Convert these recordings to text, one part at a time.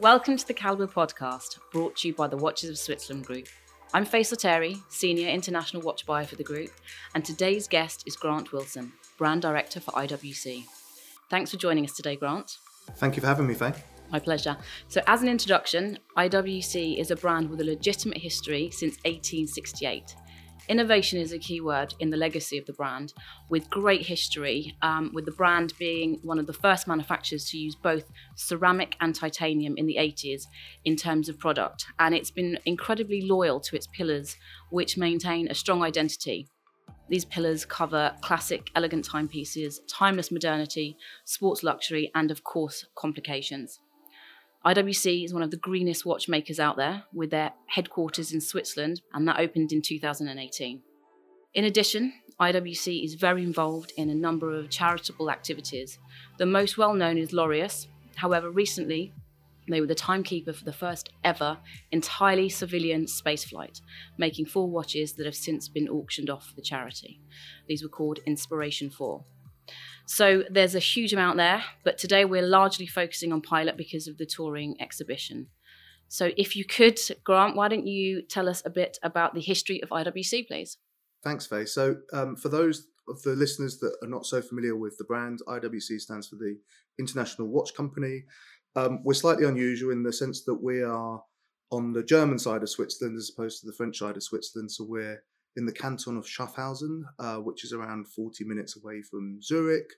Welcome to the Calibre podcast, brought to you by the Watches of Switzerland Group. I'm Faisal Terry, Senior International Watch Buyer for the group, and today's guest is Grant Wilson, Brand Director for IWC. Thanks for joining us today, Grant. Thank you for having me, Faye. My pleasure. So, as an introduction, IWC is a brand with a legitimate history since 1868. Innovation is a key word in the legacy of the brand, with great history, um, with the brand being one of the first manufacturers to use both ceramic and titanium in the 80s in terms of product. And it's been incredibly loyal to its pillars, which maintain a strong identity. These pillars cover classic, elegant timepieces, timeless modernity, sports luxury, and of course, complications. IWC is one of the greenest watchmakers out there, with their headquarters in Switzerland, and that opened in 2018. In addition, IWC is very involved in a number of charitable activities. The most well known is Laureus. However, recently, they were the timekeeper for the first ever entirely civilian spaceflight, making four watches that have since been auctioned off for the charity. These were called Inspiration 4. So there's a huge amount there, but today we're largely focusing on Pilot because of the touring exhibition. So if you could, Grant, why don't you tell us a bit about the history of IWC, please? Thanks, Faye. So um, for those of the listeners that are not so familiar with the brand, IWC stands for the International Watch Company. Um, we're slightly unusual in the sense that we are on the German side of Switzerland as opposed to the French side of Switzerland. So we're in the canton of Schaffhausen, uh, which is around 40 minutes away from Zurich.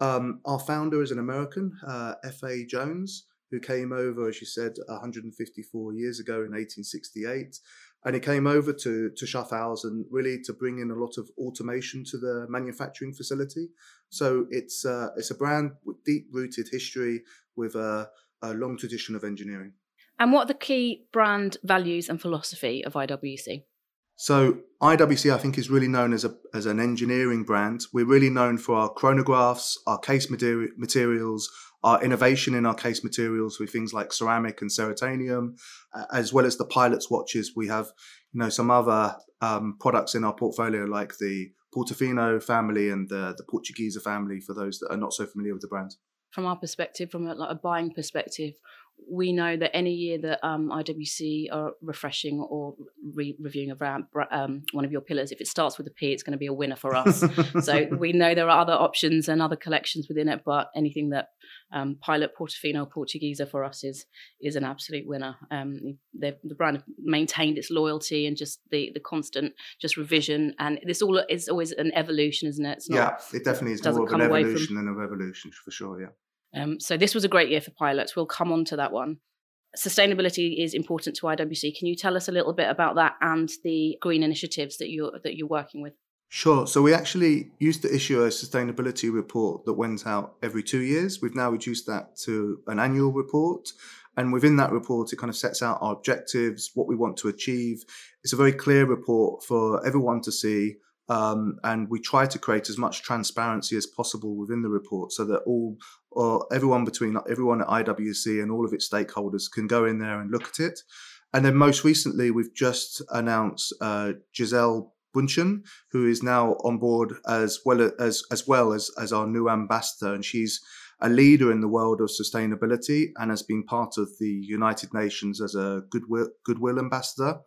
Um, our founder is an American, uh, F.A. Jones, who came over, as you said, 154 years ago in 1868. And he came over to, to Schaffhausen really to bring in a lot of automation to the manufacturing facility. So it's, uh, it's a brand with deep rooted history with a, a long tradition of engineering. And what are the key brand values and philosophy of IWC? So IWC, I think, is really known as a as an engineering brand. We're really known for our chronographs, our case materi- materials, our innovation in our case materials with things like ceramic and ceratanium, uh, as well as the pilots watches. We have, you know, some other um, products in our portfolio like the Portofino family and the the family. For those that are not so familiar with the brand, from our perspective, from a, like a buying perspective, we know that any year that um, IWC are refreshing or re- reviewing a brand, um, one of your pillars, if it starts with a P, it's going to be a winner for us. so we know there are other options and other collections within it, but anything that um, Pilot Portofino Portugieser for us is is an absolute winner. Um, the brand maintained its loyalty and just the the constant just revision, and this all is always an evolution, isn't it? Not, yeah, it definitely is more of an evolution from, than a revolution for sure. Yeah. Um, so this was a great year for pilots. We'll come on to that one. Sustainability is important to IWC. Can you tell us a little bit about that and the green initiatives that you're that you're working with? Sure. So we actually used to issue a sustainability report that went out every two years. We've now reduced that to an annual report. And within that report, it kind of sets out our objectives, what we want to achieve. It's a very clear report for everyone to see. Um, and we try to create as much transparency as possible within the report so that all or everyone between everyone at IWC and all of its stakeholders can go in there and look at it. And then most recently, we've just announced uh, Gisele Bündchen, who is now on board as well as as well as as our new ambassador, and she's a leader in the world of sustainability and has been part of the United Nations as a goodwill goodwill ambassador.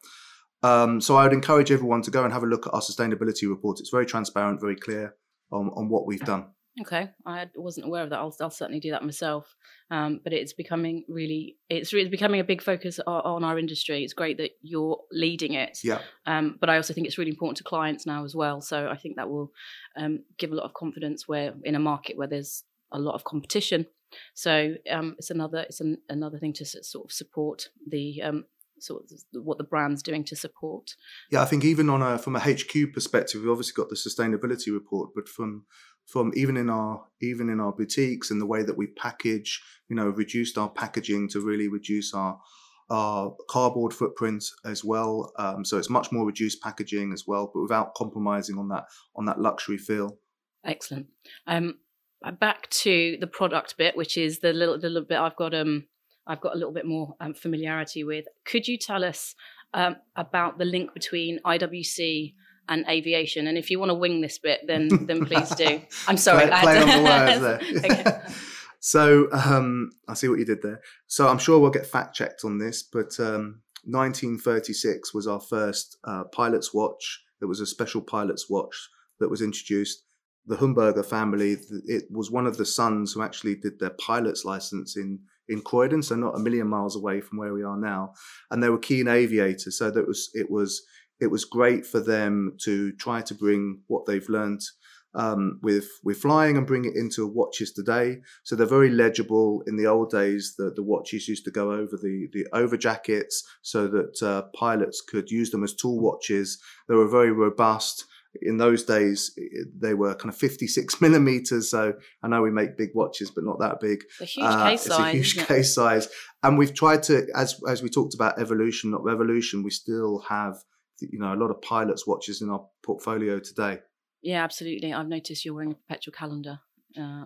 Um, so I would encourage everyone to go and have a look at our sustainability report. It's very transparent, very clear on, on what we've done. Okay, I wasn't aware of that. I'll, I'll certainly do that myself. Um, but it's becoming really, it's becoming a big focus on, on, our industry. It's great that you're leading it. Yeah. Um, but I also think it's really important to clients now as well. So I think that will um, give a lot of confidence where in a market where there's a lot of competition. So um, it's another, it's an, another thing to sort of support the um, sort of what the brand's doing to support. Yeah, I think even on a from a HQ perspective, we've obviously got the sustainability report, but from from even in our even in our boutiques and the way that we package, you know, reduced our packaging to really reduce our our cardboard footprint as well. Um, so it's much more reduced packaging as well, but without compromising on that on that luxury feel. Excellent. Um, back to the product bit, which is the little the little bit I've got um I've got a little bit more um, familiarity with. Could you tell us um, about the link between IWC and aviation? And if you want to wing this bit, then then please do. I'm sorry. play, play on the words there. So um, I see what you did there. So I'm sure we'll get fact checked on this, but um, 1936 was our first uh, pilot's watch. It was a special pilot's watch that was introduced. The Homberger family, it was one of the sons who actually did their pilot's license in in Croydon, so not a million miles away from where we are now. And they were keen aviators, so that was it was it was great for them to try to bring what they've learned um, with with flying and bring it into watches today. So they're very legible. In the old days, the, the watches used to go over the the over jackets so that uh, pilots could use them as tool watches. They were very robust. In those days, they were kind of 56 millimeters. So I know we make big watches, but not that big. A huge uh, case size. a huge case size. And we've tried to, as as we talked about evolution, not revolution. We still have, you know, a lot of pilots' watches in our portfolio today. Yeah, absolutely. I've noticed you're wearing a perpetual calendar. Uh,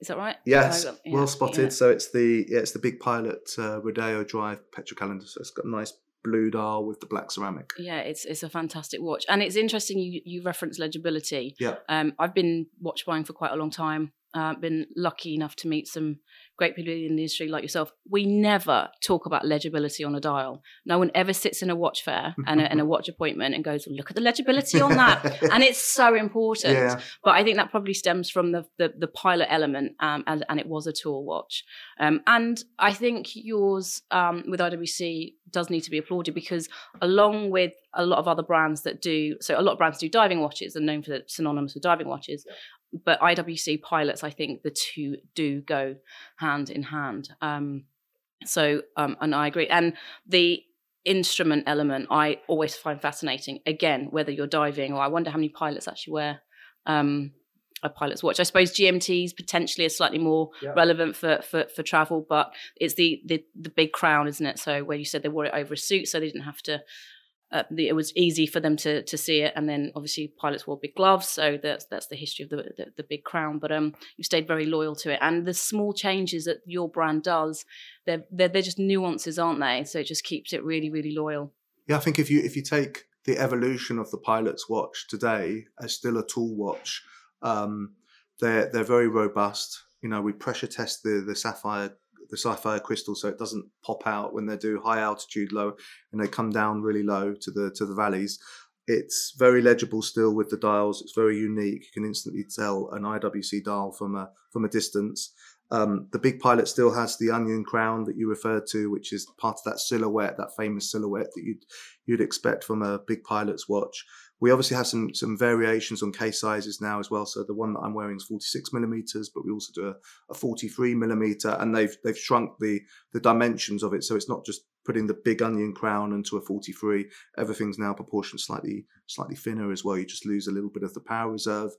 is that right? Yes, yeah, well spotted. Yeah. So it's the yeah, it's the big pilot uh, Rodeo Drive perpetual calendar. So it's got a nice blue dial with the black ceramic. Yeah, it's it's a fantastic watch, and it's interesting you you reference legibility. Yeah, um, I've been watch buying for quite a long time. Uh, been lucky enough to meet some great people in the industry like yourself, we never talk about legibility on a dial. No one ever sits in a watch fair and a, and a watch appointment and goes, well, look at the legibility on that. and it's so important. Yeah. But I think that probably stems from the, the, the pilot element um, and, and it was a tour watch. Um, and I think yours um, with IWC does need to be applauded because along with a lot of other brands that do, so a lot of brands do diving watches and known for synonymous with diving watches. But IWC pilots, I think the two do go hand in hand. Um, so, um, and I agree. And the instrument element, I always find fascinating. Again, whether you're diving or I wonder how many pilots actually wear um, a pilot's watch. I suppose GMTs potentially are slightly more yeah. relevant for, for for travel, but it's the, the the big crown, isn't it? So where you said they wore it over a suit, so they didn't have to uh, it was easy for them to to see it. And then obviously pilots wore big gloves, so that's that's the history of the, the, the big crown. But um, you stayed very loyal to it, and the small changes that your brand does, they're, they're they're just nuances, aren't they? So it just keeps it really really loyal. Yeah, I think if you if you take the evolution of the pilot's watch today as still a tool watch, um, they're they're very robust. You know, we pressure test the the sapphire the sapphire crystal so it doesn't pop out when they do high altitude low and they come down really low to the to the valleys. It's very legible still with the dials. It's very unique. You can instantly tell an iwc dial from a from a distance. Um, the big pilot still has the onion crown that you referred to which is part of that silhouette that famous silhouette that you'd you'd expect from a big pilot's watch we obviously have some some variations on case sizes now as well. So the one that I'm wearing is 46 millimeters, but we also do a, a 43 millimeter, and they've they've shrunk the the dimensions of it, so it's not just putting the big onion crown into a 43. Everything's now proportioned slightly slightly thinner as well. You just lose a little bit of the power reserve.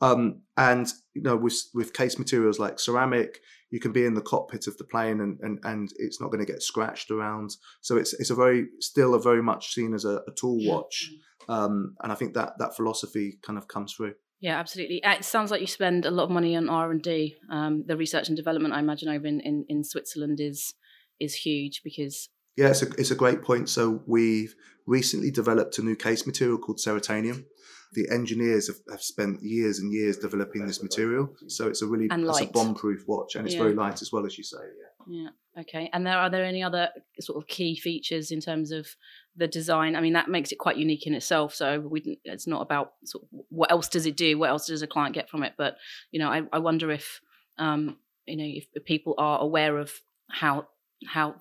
Um, and you know, with with case materials like ceramic, you can be in the cockpit of the plane and and, and it's not going to get scratched around. So it's it's a very still a very much seen as a, a tool watch. Um, and I think that that philosophy kind of comes through. Yeah, absolutely. Uh, it sounds like you spend a lot of money on R and D. Um, the research and development, I imagine, over in, in, in Switzerland is is huge because yeah, it's a it's a great point. So we've recently developed a new case material called Ceratanium. The engineers have, have spent years and years developing this material, so it's a really it's a bomb-proof watch, and it's yeah. very light as well as you say. Yeah. Yeah. Okay. And there are there any other sort of key features in terms of the design? I mean, that makes it quite unique in itself. So we, it's not about sort of what else does it do, what else does a client get from it. But you know, I, I wonder if um, you know if people are aware of how how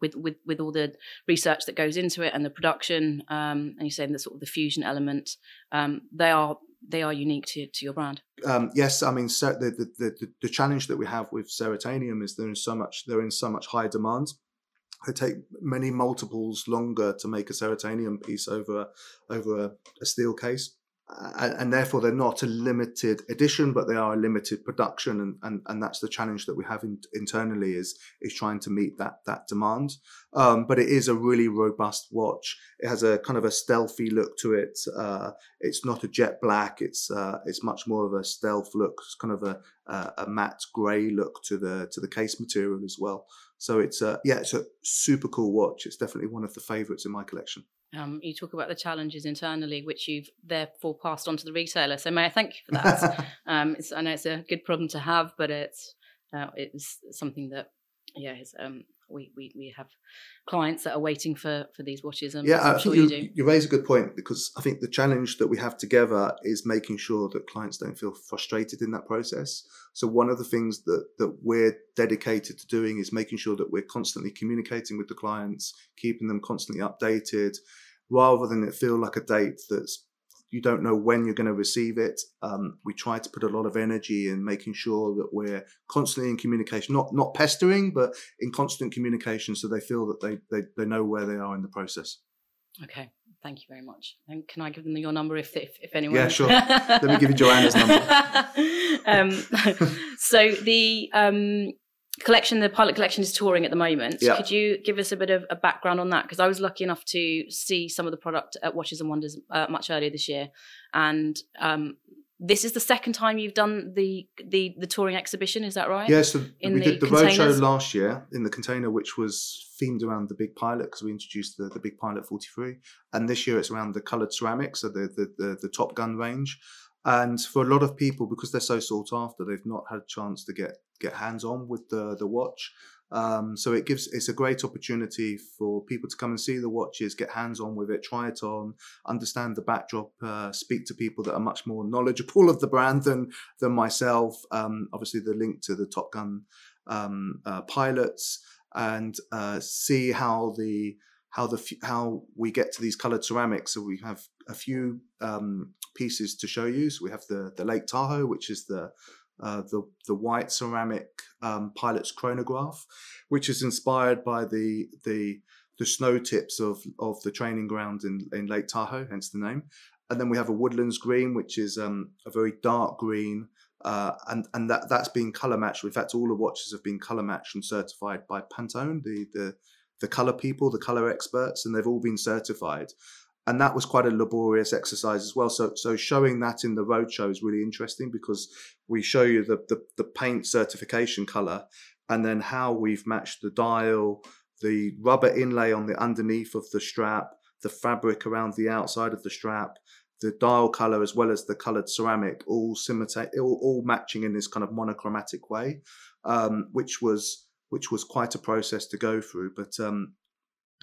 with with with all the research that goes into it and the production um, and you're saying the sort of the fusion element um, they are they are unique to, to your brand. Um, yes i mean so the, the, the the challenge that we have with ceratanium is they're in so much they're in so much high demand. They take many multiples longer to make a ceratanium piece over over a, a steel case and, therefore they're not a limited edition, but they are a limited production, and, and, and that's the challenge that we have in, internally is is trying to meet that that demand. Um, but it is a really robust watch. It has a kind of a stealthy look to it. Uh, it's not a jet black. It's uh, it's much more of a stealth look. It's kind of a a, a matte grey look to the to the case material as well. So it's a yeah, it's a super cool watch. It's definitely one of the favourites in my collection. Um, you talk about the challenges internally, which you've therefore passed on to the retailer. So may I thank you for that. um, I know it's a good problem to have, but it's uh, it's something that yeah, um, we, we we have clients that are waiting for for these watches. And yeah, I'm sure you, you, you raise a good point because I think the challenge that we have together is making sure that clients don't feel frustrated in that process. So one of the things that that we're dedicated to doing is making sure that we're constantly communicating with the clients, keeping them constantly updated, rather than it feel like a date that's you don't know when you're going to receive it. Um, we try to put a lot of energy in making sure that we're constantly in communication, not not pestering, but in constant communication, so they feel that they they, they know where they are in the process. Okay, thank you very much. And can I give them your number if if, if anyone? Yeah, sure. Let me give you Joanna's number. um, so the um, collection, the pilot collection, is touring at the moment. Yeah. Could you give us a bit of a background on that? Because I was lucky enough to see some of the product at Watches and Wonders uh, much earlier this year, and um, this is the second time you've done the the the touring exhibition. Is that right? Yeah, so In we the did the roadshow last year in the container, which was themed around the big pilot because we introduced the, the big pilot 43, and this year it's around the coloured ceramics, so the, the the the Top Gun range. And for a lot of people, because they're so sought after, they've not had a chance to get get hands on with the the watch. Um, so it gives it's a great opportunity for people to come and see the watches, get hands on with it, try it on, understand the backdrop, uh, speak to people that are much more knowledgeable of the brand than than myself. Um, obviously, the link to the Top Gun um, uh, pilots and uh, see how the how the how we get to these colored ceramics. So we have a few um, pieces to show you. So we have the the Lake Tahoe, which is the uh, the the white ceramic um, pilot's chronograph, which is inspired by the the the snow tips of of the training ground in, in Lake Tahoe, hence the name. And then we have a woodlands green, which is um, a very dark green, uh, and and that that's been color matched. In fact, all the watches have been color matched and certified by Pantone, the the the color people, the color experts, and they've all been certified. And that was quite a laborious exercise as well. So so showing that in the roadshow is really interesting because we show you the the, the paint certification color, and then how we've matched the dial, the rubber inlay on the underneath of the strap, the fabric around the outside of the strap, the dial color as well as the colored ceramic, all simultaneous, all, all matching in this kind of monochromatic way, um, which was which was quite a process to go through. But um,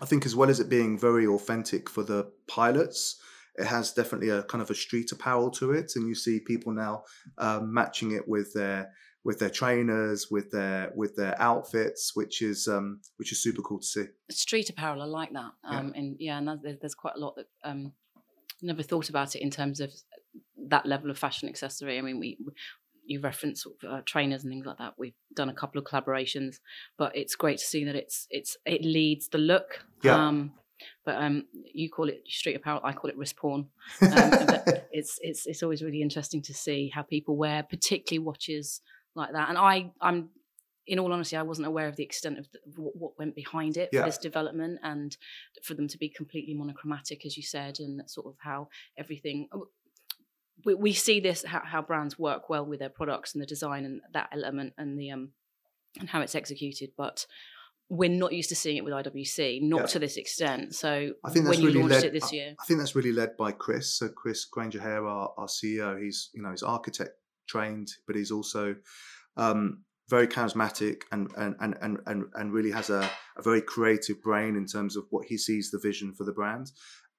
I think as well as it being very authentic for the pilots, it has definitely a kind of a street apparel to it, and you see people now um, matching it with their with their trainers, with their with their outfits, which is um, which is super cool to see. street apparel. I like that. Yeah. Um, and yeah, and there's, there's quite a lot that um, never thought about it in terms of that level of fashion accessory. I mean, we you reference sort of, uh, trainers and things like that. We've done a couple of collaborations, but it's great to see that it's it's it leads the look. Yeah. Um, but um, you call it street apparel. I call it wrist porn. Um, it's it's it's always really interesting to see how people wear, particularly watches like that. And I I'm in all honesty, I wasn't aware of the extent of the, what, went behind it Yeah. for this development, and for them to be completely monochromatic, as you said, and sort of how everything. We, we see this how, how brands work well with their products and the design and that element and the um and how it's executed, but we're not used to seeing it with IWC, not Yeah. to this extent. So I think when that's you really launched led. it this I- year, I think that's really led by Chris. So Chris Grainger-Herr, our, our CEO, he's you know he's architect trained, but he's also um, very charismatic and and and and and, and really has a, a very creative brain in terms of what he sees the vision for the brand.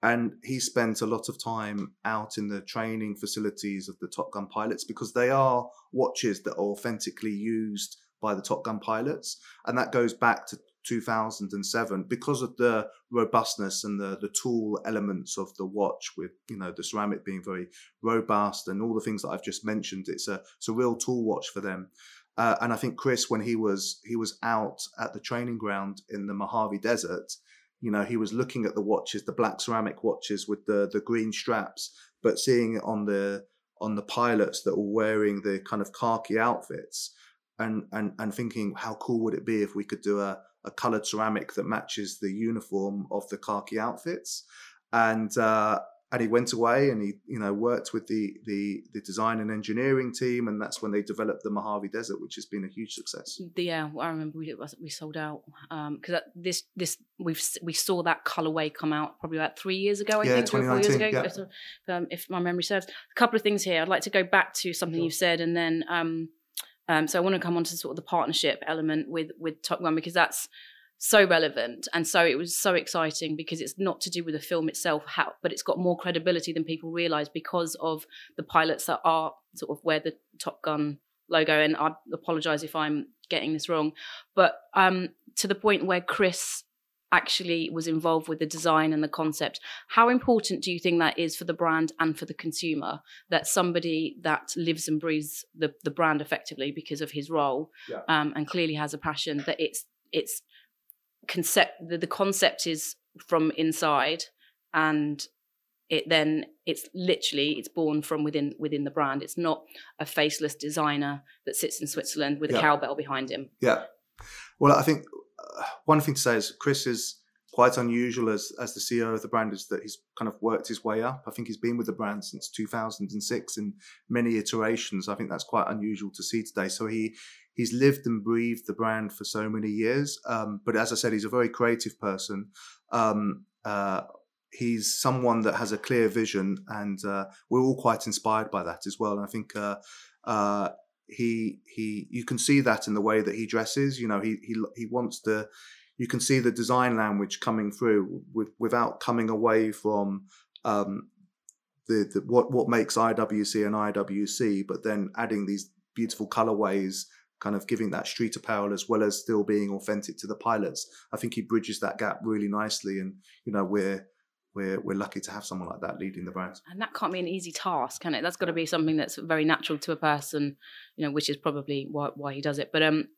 And he spent a lot of time out in the training facilities of the Top Gun pilots because they are watches that are authentically used by the Top Gun pilots, and that goes back to 2007 because of the robustness and the the tool elements of the watch with you know the ceramic being very robust and all the things that I've just mentioned. It's a it's a real tool watch for them. Uh, and I think Chris when he was he was out at the training ground in the Mojave Desert you know he was looking at the watches the black ceramic watches with the the green straps but seeing on the on the pilots that were wearing the kind of khaki outfits and and and thinking how cool would it be if we could do a a colored ceramic that matches the uniform of the khaki outfits? And uh and he went away and he you know worked with the the the design and engineering team and that's when they developed the Mojave Desert which has been a huge success yeah, I remember we we sold out because this this we've we saw that colorway come out probably about three years ago. I Yeah, think four years ago, 2019, if, um, if my memory serves. A couple of things here. I'd like to go back to something Sure. you've said, and then um, Um, so I want to come on to sort of the partnership element with with Top Gun because that's so relevant and so it was so exciting because it's not to do with the film itself how but it's got more credibility than people realize because of the pilots that are sort of where the top gun logo and i apologize if i'm getting this wrong but um to the point where chris actually was involved with the design and the concept how important do you think that is for the brand and for the consumer that somebody that lives and breathes the, the brand effectively because of his role Yeah. um, and clearly has a passion that it's it's concept the, the concept is from inside and it then it's literally it's born from within within the brand it's not a faceless designer that sits in switzerland with Yeah. a cowbell behind him Yeah. Well, I think uh, one thing to say is Chris is quite unusual as as the CEO of the brand is that he's kind of worked his way up. I think he's been with the brand since 2006 in many iterations. I think that's quite unusual to see today. So he he's lived and breathed the brand for so many years. Um, but as I said, he's a very creative person. Um, uh, he's someone that has a clear vision, and uh, we're all quite inspired by that as well. And I think. Uh, uh, he he you can see that in the way that he dresses you know he he he wants to you can see the design language coming through with, without coming away from um the, the what what makes IWC an IWC but then adding these beautiful colorways kind of giving that street apparel as well as still being authentic to the pilots. I think he bridges that gap really nicely and you know we're we're we're lucky to have someone like that leading the brand and that can't be an easy task can it? That's got to be something that's very natural to a person you know which is probably why, why he does it. But um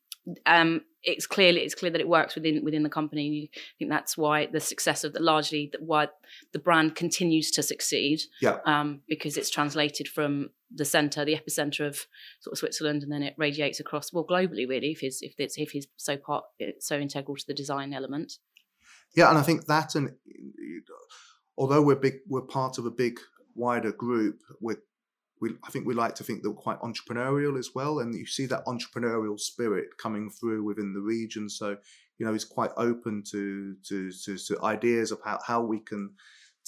um it's clearly it's clear that it works within within the company and you think that's why the success of the largely that why the brand continues to succeed Yeah. um because it's translated from the center the epicenter of sort of switzerland and then it radiates across well globally really if he's if it's if he's so part so integral to the design element Yeah, and I think that, and although we're big, we're part of a big wider group. We, we, I think we like to think that we're quite entrepreneurial as well, and you see that entrepreneurial spirit coming through within the region. So, you know, he's quite open to to to, to ideas about how we can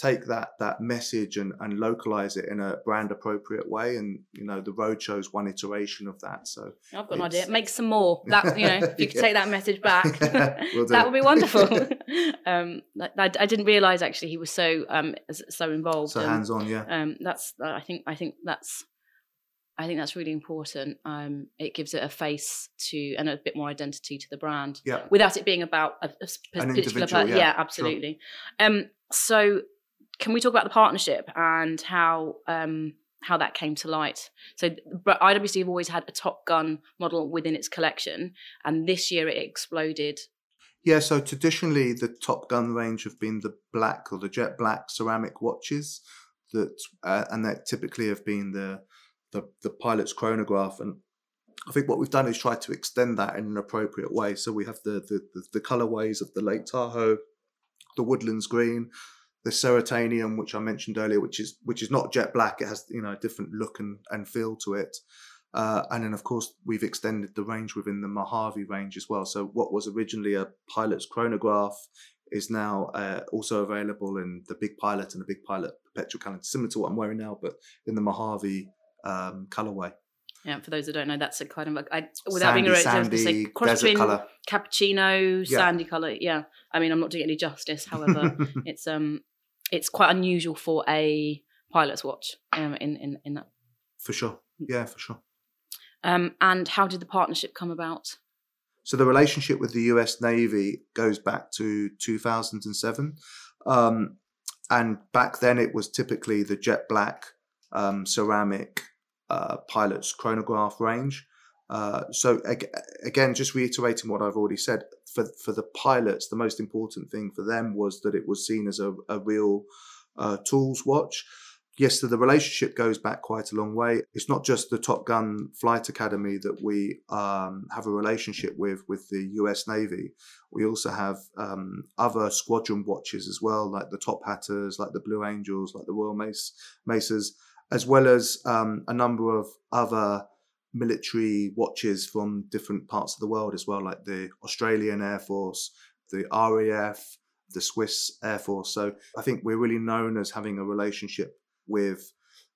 take that that message and, and localize it in a brand appropriate way and you know the road shows one iteration of that so I've got an idea. Make some more. That you know, if you could Yeah. take that message back, Will do. that would be wonderful. um, I, I didn't realise actually he was so um so involved. so and, hands on yeah um, that's I think I think that's I think that's really important. Um, it gives it a face to and a bit more identity to the brand yeah without it being about a, a An particular individual, per- yeah, sure. absolutely. Um, so can we talk about the partnership and how um, how that came to light? So, but IWC have always had a Top Gun model within its collection, and this year it exploded. Yeah, so traditionally the Top Gun range have been the black or the jet black ceramic watches that, uh, and that typically have been the, the the pilot's chronograph. And I think what we've done is try to extend that in an appropriate way. So we have the the the, the colorways of the Lake Tahoe, the Woodlands Green, the Ceratanium, which I mentioned earlier, which is which is not jet black. It has you know a different look and, and feel to it. Uh, and then, of course, we've extended the range within the Mojave range as well. So, what was originally a pilot's chronograph is now uh, also available in the Big Pilot and the Big Pilot Perpetual calendar, similar to what I'm wearing now, but in the Mojave um, colorway. Yeah, for those that don't know, that's a kind of a, I, without being Sandy, a racist, I was going to sandy, say cross desert between color. cappuccino, Yeah. sandy color. Yeah, I mean, I'm not doing any justice. However, it's um, it's quite unusual for a pilot's watch. Um, in in in that. for sure. Yeah, for sure. Um, and how did the partnership come about? So the relationship with the U.S. Navy goes back to 2007, um, and back then it was typically the jet black um, ceramic uh, pilot's chronograph range. Uh, so ag- again, just reiterating what I've already said, for for the pilots, the most important thing for them was that it was seen as a, a real uh, tools watch. Yes, so the relationship goes back quite a long way. It's not just the Top Gun Flight Academy that we um, have a relationship with with the U.S. Navy. We also have um, other squadron watches as well, like the Top Hatters, like the Blue Angels, like the Royal Mace Maces, as well as um, a number of other military watches from different parts of the world as well, like the Australian Air Force, the RAF, the Swiss Air Force. So I think we're really known as having a relationship with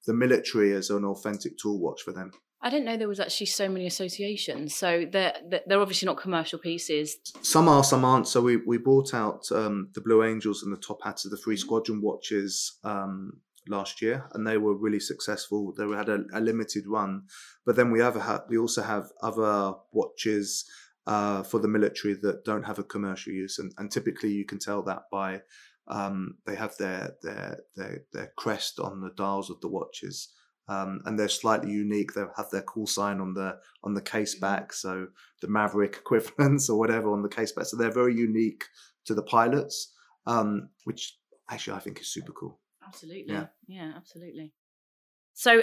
the military as an authentic tool watch for them. I didn't know there was actually so many associations. So they're they're obviously not commercial pieces. Some are, some aren't. So we we brought out um, the Blue Angels and the top hats of the Free. Squadron watches um, last year, and they were really successful. They had a, a limited run, but then we have a, we also have other watches uh, for the military that don't have a commercial use, and, and typically you can tell that by um, they have their their their their crest on the dials of the watches. Um, and they're slightly unique. They have their call sign on the on the case back, so the Maverick equivalents or whatever on the case back. So they're very unique to the pilots, um, which actually I think is super cool. Absolutely. Yeah. Yeah. absolutely. So,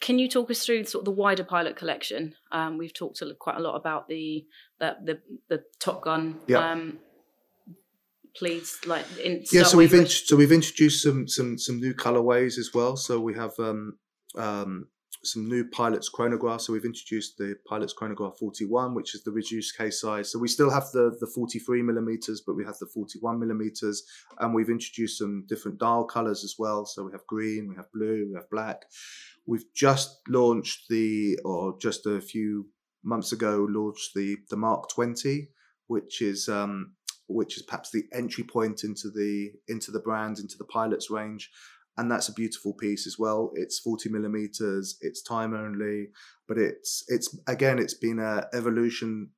can you talk us through sort of the wider pilot collection? Um, we've talked a, quite a lot about the the the, the Top Gun. Yeah. Um, please, like, in, Yeah, so we've so we've introduced some some some new colorways as well. So we have um, um, some new pilots chronograph. So we've introduced the pilots chronograph 41, which is the reduced case size. So we still have the the 43 millimeters, but we have the 41 millimeters, and we've introduced some different dial colors as well. So we have green, we have blue, we have black. We've just launched the, or just a few months ago, launched the the Mark 20, which is um, which is perhaps the entry point into the into the brand, into the pilots range, and that's a beautiful piece as well. It's 40 millimeters, it's time only, but it's it's again, it's been a evolution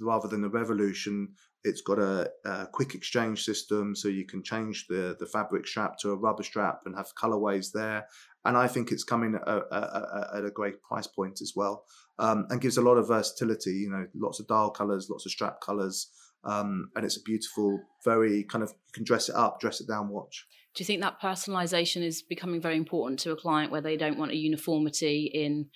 rather than a revolution. It's got a, a quick exchange system, so you can change the the fabric strap to a rubber strap and have colorways there. And I think it's coming at a, at a great price point as well, um, and gives a lot of versatility. You know, lots of dial colors, lots of strap colors um, and it's a beautiful, very kind of you can dress it up, dress it down watch. Do you think that personalization is becoming very important to a client where they don't want a uniformity in?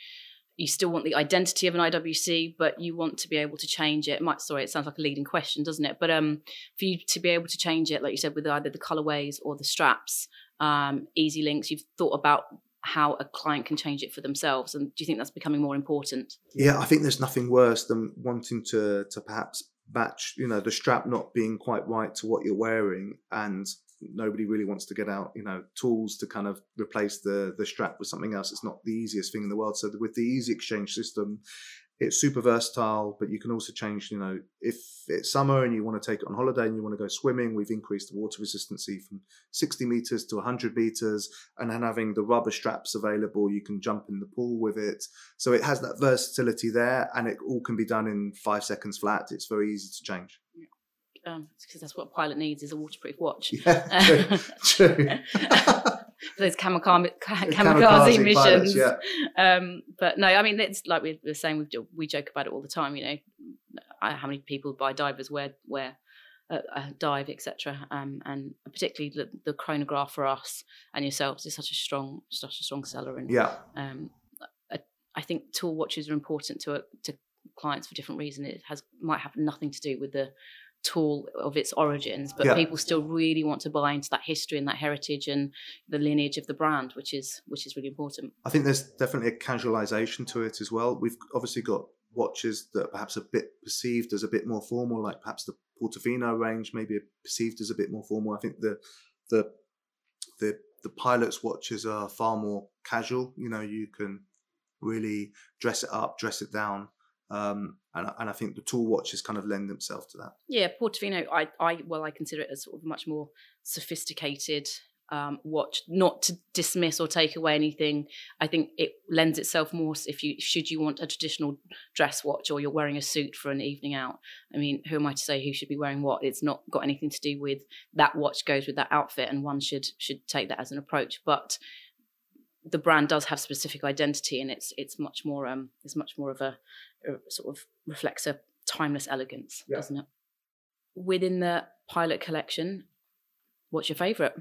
You still want the identity of an IWC, but you want to be able to change it. Might sorry, it sounds like a leading question, doesn't it? But um, for you to be able to change it, like you said, with either the colorways or the straps, um, easy links, you've thought about how a client can change it for themselves, and do you think that's becoming more important? Yeah, I think there's nothing worse than wanting to to perhaps match, you know, the strap not being quite right to what you're wearing, and nobody really wants to get out, you know, tools to kind of replace the the strap with something else. It's not the easiest thing in the world. So with the easy exchange system, it's super versatile, but you can also change, you know, if it's summer and you want to take it on holiday and you want to go swimming, we've increased the water resistancy from 60 meters to 100 meters. And then having the rubber straps available, you can jump in the pool with it. So it has that versatility there and it all can be done in five seconds flat. It's very easy to change. Um, because that's what a pilot needs is a waterproof watch. Yeah, true. true. Those kamikaze, kamikaze, missions. pilots, yeah. Um, but no, I mean it's like we were saying. We we joke about it all the time. You know, how many people buy divers wear wear a, a dive, etc. Um, and particularly the, the chronograph for us and yourselves is such a strong, such a strong seller. And Yeah. um, I, I think tool watches are important to to clients for different reasons. It has might have nothing to do with the tool of its origins, but Yeah. people still really want to buy into that history and that heritage and the lineage of the brand, which is which is really important. I think there's definitely a casualization to it as well. We've obviously got watches that are perhaps a bit perceived as a bit more formal, like perhaps the Portofino range, maybe perceived as a bit more formal. I think the the the the pilot's watches are far more casual. You know, you can really dress it up, dress it down, um, and and I think the tool watches kind of lend themselves to that. Yeah, Portofino, I, I well, I consider it as sort of much more sophisticated um, watch. Not to dismiss or take away anything, I think it lends itself more if you should you want a traditional dress watch or you're wearing a suit for an evening out. I mean, who am I to say who should be wearing what? It's not got anything to do with that watch goes with that outfit, and one should should take that as an approach. But the brand does have specific identity, and it's it's much more um it's much more of a sort of reflects a timeless elegance, Yeah. doesn't it? Within the pilot collection, what's your favourite?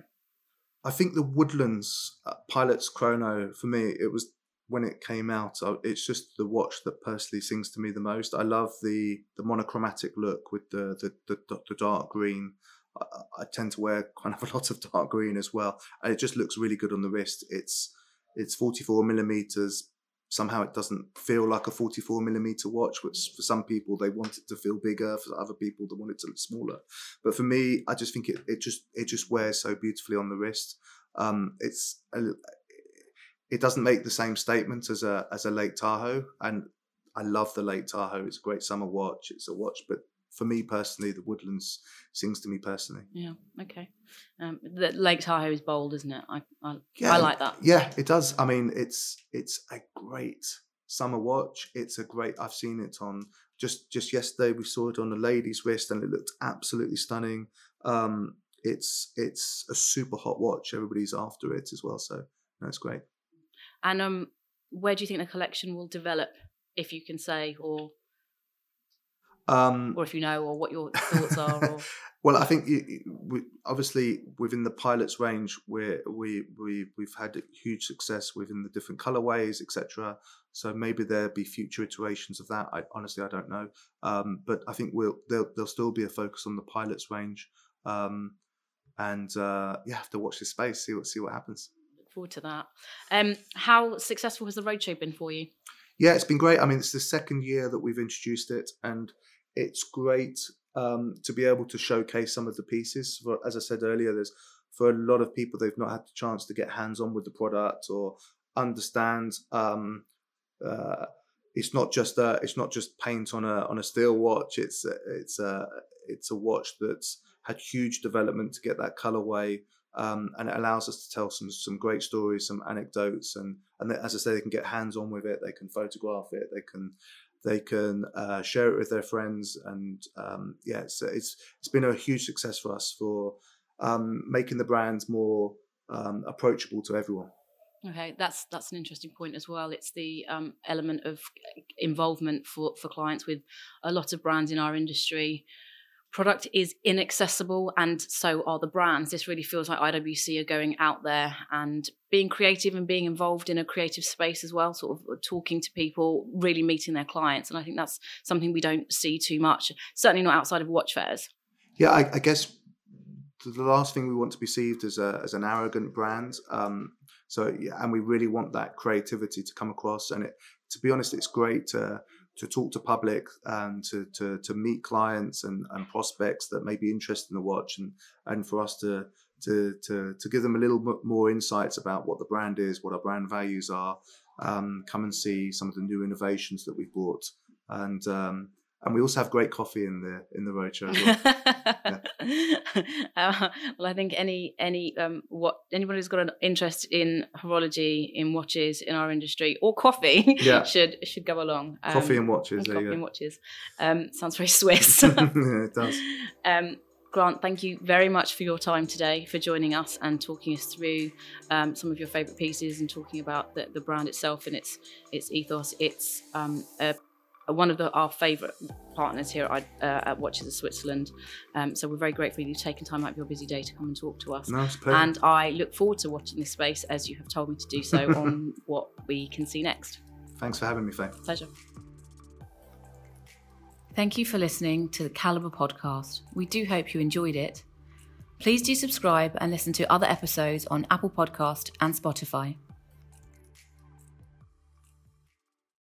I think the Woodlands uh, Pilot's Chrono for me it was when it came out. It's just the watch that personally sings to me the most. I love the the monochromatic look with the the the, the dark green. I, I tend to wear kind of a lot of dark green as well, and it just looks really good on the wrist. It's it's 44 millimeters. Somehow it doesn't feel like a 44 millimeter watch, which for some people they want it to feel bigger. For other people they want it to look smaller. But for me, I just think it, it just it just wears so beautifully on the wrist. Um, it's a, it doesn't make the same statement as a as a Lake Tahoe, and I love the Lake Tahoe. It's a great summer watch. It's a watch, but for me personally, the Woodlands sings to me personally. Yeah. Okay. Um, the Lake Tahoe is bold, isn't it? I I, yeah, I like that. Yeah, it does. I mean, it's it's a great summer watch. It's a great. I've seen it on just just yesterday. We saw it on a lady's wrist, and it looked absolutely stunning. Um, it's it's a super hot watch. Everybody's after it as well. So that's great. And um, where do you think the collection will develop, if you can say, or um, or if you know, or what your thoughts are? Or... well, I think we, obviously within the pilots range, we we we we've had huge success within the different colorways, etc. So maybe there'll be future iterations of that. I honestly I don't know, um, but I think we'll there'll, there'll still be a focus on the pilots range, um, and uh, you have to watch this space, see what see what happens Look forward to that. Um, how successful has the roadshow been for you? Yeah, it's been great. I mean, it's the second year that we've introduced it, and it's great um, to be able to showcase some of the pieces. For, as I said earlier, there's for a lot of people they've not had the chance to get hands on with the product or understand. Um, uh, it's not just a, it's not just paint on a on a steel watch. It's it's a it's a watch that's had huge development to get that colorway um, and it allows us to tell some some great stories, some anecdotes, and and as I say, they can get hands on with it. They can photograph it. They can they can uh, share it with their friends, and um, yeah, it's it's it's been a huge success for us for um, making the brand more um, approachable to everyone. Okay, that's that's an interesting point as well. It's the um, element of involvement for for clients with a lot of brands in our industry product is inaccessible and so are the brands. This really feels like iwc are going out there and being creative and being involved in a creative space as well sort of talking to people really meeting their clients and i think that's something we don't see too much certainly not outside of watch fairs. Yeah i, I guess the last thing we want to be perceived as a as an arrogant brand um, so and we really want that creativity to come across and it to be honest it's great to to talk to public and to to, to meet clients and, and prospects that may be interested in the watch and and for us to to to to give them a little bit more insights about what the brand is, what our brand values are. Um, come and see some of the new innovations that we've brought, and um, and we also have great coffee in the in the roadshow well. uh, well, I think any any um, what anybody who's got an interest in horology, in watches, in our industry, or coffee, yeah. should should go along. Um, coffee and watches. And coffee and watches. Um, sounds very Swiss. yeah, it does. Um, Grant, thank you very much for your time today, for joining us and talking us through um, some of your favourite pieces and talking about the, the, brand itself and its its ethos. It's um, a one of the, our favourite partners here at, uh, at Watches of Switzerland. Um, so we're very grateful you've taken time out of your busy day to come and talk to us. Nice and I look forward to watching this space as you have told me to do so on what we can see next. Thanks for having me, Faye. Pleasure. Thank you for listening to the Calibre podcast. We do hope you enjoyed it. Please do subscribe and listen to other episodes on Apple Podcast and Spotify.